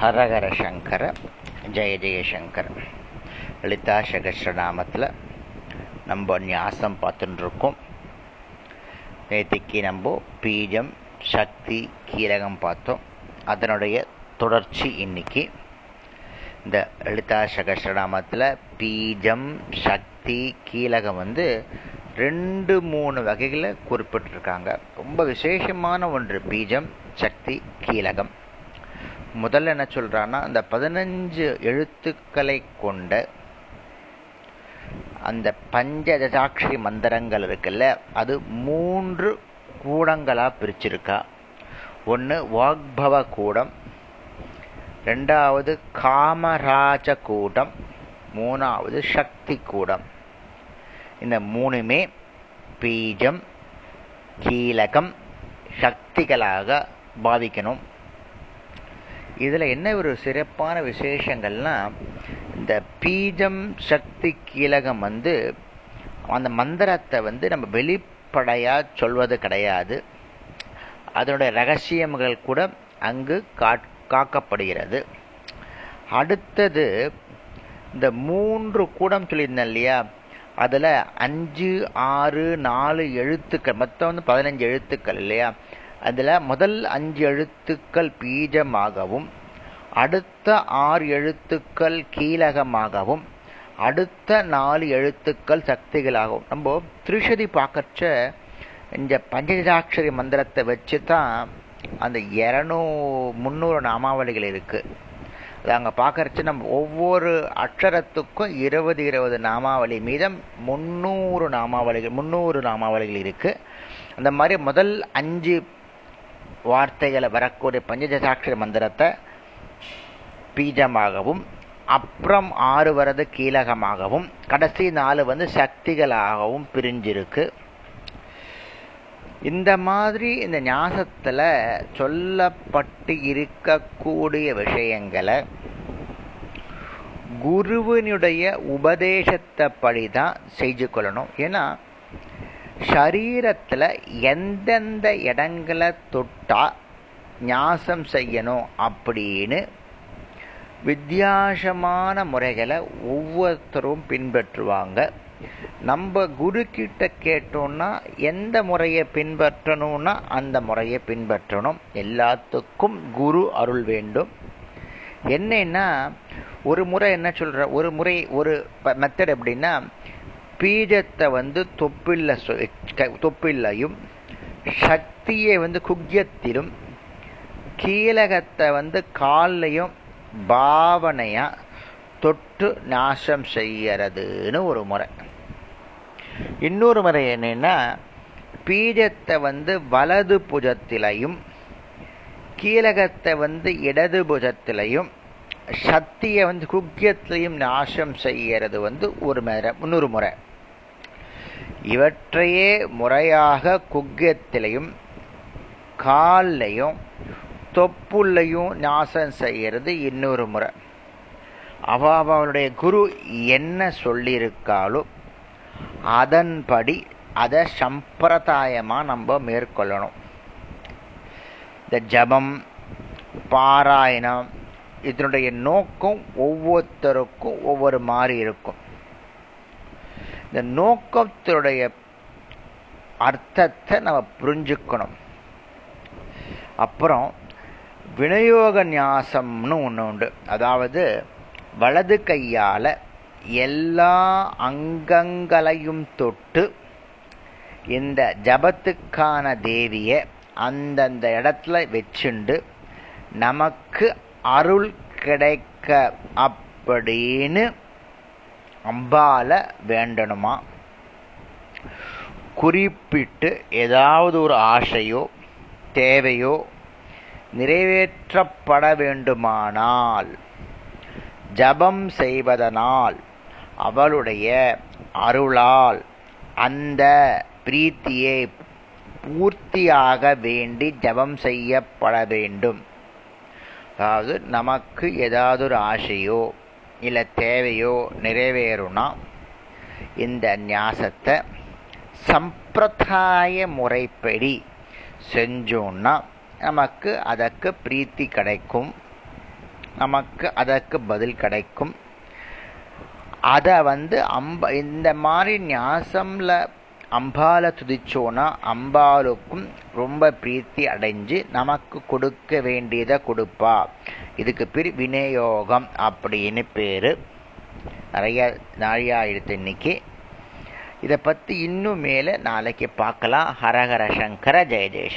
ஹரஹர சங்கர ஜெய ஜெயசங்கர் லலிதா சகஸ்ரநாமத்தில் நம்ம நியாசம் பார்த்துட்டுருக்கோம் நேற்றுக்கு நம்ம பீஜம் சக்தி கீரகம் பார்த்தோம். அதனுடைய தொடர்ச்சி இன்னைக்கு. இந்த லலிதா சகஸ்ரநாமத்தில் பீஜம் சக்தி கீழகம் வந்து ரெண்டு மூணு வகைகளை குறிப்பிட்டிருக்காங்க. ரொம்ப விசேஷமான ஒன்று பீஜம் சக்தி கீழகம் முதல்ல என்ன சொல்றான்னா அந்த பதினஞ்சு எழுத்துக்களை கொண்ட அந்த பஞ்சதசாட்சி மந்திரங்கள் இருக்குல்ல அது மூன்று கூடங்களா பிரிச்சிருக்கா. ஒன்று வாக்பவ கூடம் ரெண்டாவது காமராஜ கூடம் மூணாவது சக்தி கூடம். இந்த மூணுமே பீஜம் கீழகம் சக்திகளாக பாவிக்கணும் இதில் என்ன ஒரு சிறப்பான விசேஷங்கள்னா இந்த பீஜம் சக்தி கீழகம் வந்து அந்த மந்திரத்தை வந்து நம்ம வெளிப்படையாக சொல்வது கிடையாது. அதனுடைய ரகசியங்கள் கூட அங்கு காக்கப்படுகிறது. அடுத்தது இந்த மூன்று கூடம் சொல்லியிருந்தேன் இல்லையா? அதில் அஞ்சு ஆறு நாலு எழுத்துக்கள் மொத்தம் வந்து பதினஞ்சு எழுத்துக்கள் இல்லையா? அதில் முதல் அஞ்சு எழுத்துக்கள் பீஜமாகவும் அடுத்த ஆறு எழுத்துக்கள் கீழகமாகவும் அடுத்த நாலு எழுத்துக்கள் சக்திகளாகவும். நம்ம திருஷதி பார்க்கச்ச இந்த பஞ்சஜாட்சரி மந்திரத்தை வச்சு தான் அந்த இரநூ முந்நூறு நாமாவளிகள் இருக்குது அது அங்கே பார்க்கறச்சு நம்ம ஒவ்வொரு அக்ஷரத்துக்கும் இருபது இருபது நாமாவளி மீதம் முந்நூறு நாமாவளிகள் முந்நூறு நாமாவளிகள் இருக்குது அந்த மாதிரி முதல் அஞ்சு வார்த்தைகளை வரக்கூடிய பஞ்சதசாட்சர மந்திரத்தை பீஜமாகவும் அப்புறம் ஆறு வரது கீழகமாகவும் கடைசி நாலு வந்து சக்திகளாகவும் பிரிஞ்சிருக்கு. இந்த மாதிரி இந்த ஞாசத்தில் சொல்லப்பட்டு இருக்கக்கூடிய விஷயங்களை குருவினுடைய உபதேசத்தை படிதான் செஞ்சு கொள்ளணும். ஏன்னா சரீரத்தில் எந்தெந்த இடங்களை தொட்டா ஞாசம் செய்யணும் அப்படின்னு வித்தியாசமான முறைகளை ஒவ்வொருத்தரும் பின்பற்றுவாங்க. நம்ம குரு கிட்ட கேட்டோம்னா எந்த முறையை பின்பற்றணும்னா அந்த முறையை பின்பற்றணும். எல்லாத்துக்கும் குரு அருள் வேண்டும். என்னன்னா ஒரு முறை என்ன சொல்ற ஒரு முறை ஒரு மெத்தட் எப்படின்னா பீஜத்தை வந்து தொப்பில்ல தொப்பில்லையும் சக்தியை வந்து குக்கியத்திலும் கீழகத்தை வந்து கால்லையும் பாவனையா தொட்டு நாசம் செய்யறதுன்னு ஒரு முறை. இன்னொரு முறை என்னன்னா பீஜத்தை வந்து வலது புஜத்திலையும் கீழகத்தை வந்து இடது புஜத்திலையும் சக்தியை வந்து குக்கியத்திலையும் நாசம் செய்யறது வந்து ஒரு முறை இன்னொரு முறை. இவற்றையே முறையாக குக்கியத்திலையும் கால்லையும் தொப்புள்ளையும் நாசம் செய்கிறது இன்னொரு முறை. அவ அவளுடைய குரு என்ன சொல்லியிருக்காளோ அதன்படி அதை சம்பிரதாயமாக நம்ம மேற்கொள்ளணும். இந்த ஜபம் பாராயணம் இதனுடைய நோக்கம் ஒவ்வொருத்தருக்கும் ஒவ்வொரு மாதிரி இருக்கும். இந்த நோக்கத்தினுடைய அர்த்தத்தை நம்ம புரிஞ்சுக்கணும். அப்புறம் விநியோக நியாசம்னு ஒன்று உண்டு. அதாவது வலது கையால் எல்லா அங்கங்களையும் தொட்டு இந்த ஜபத்துக்கான தேவியை அந்தந்த இடத்துல வச்சுண்டு நமக்கு அருள் கிடைக்க அப்படின்னு அம்பால வேண்டணுமா? குறிப்பிட்டு ஏதாவது ஒரு ஆசையோ தேவையோ நிறைவேற்றப்பட வேண்டுமானால் ஜபம் செய்வதனால் அவளுடைய அருளால் அந்த பிரீத்தியை பூர்த்தியாக வேண்டி ஜபம் செய்யப்பட வேண்டும். அதாவது நமக்கு ஏதாவது ஒரு ஆசையோ இல்லை தேவையோ நிறைவேறும்னா இந்த நியாசத்தை சம்பிரதாய முறைப்படி செஞ்சோம்னா நமக்கு அதற்கு பிரீத்தி கிடைக்கும். நமக்கு அதற்கு பதில் கிடைக்கும். அதை வந்து அம்ப இந்த மாதிரி ஞாசம்ல அம்பால துதிச்சோன்னா அம்பாளுக்கும் ரொம்ப பிரீத்தி அடைஞ்சு நமக்கு கொடுக்க வேண்டியதை கொடுப்பா. இதுக்கு பிரி விநியோகம் அப்படின்னு பேர். நிறைய நாழியாயிடுத்து இன்னைக்கு. இதை பற்றி இன்னும் மேலே நாளைக்கு பார்க்கலாம். ஹரஹர சங்கர ஜெய ஜெயசங்கர்.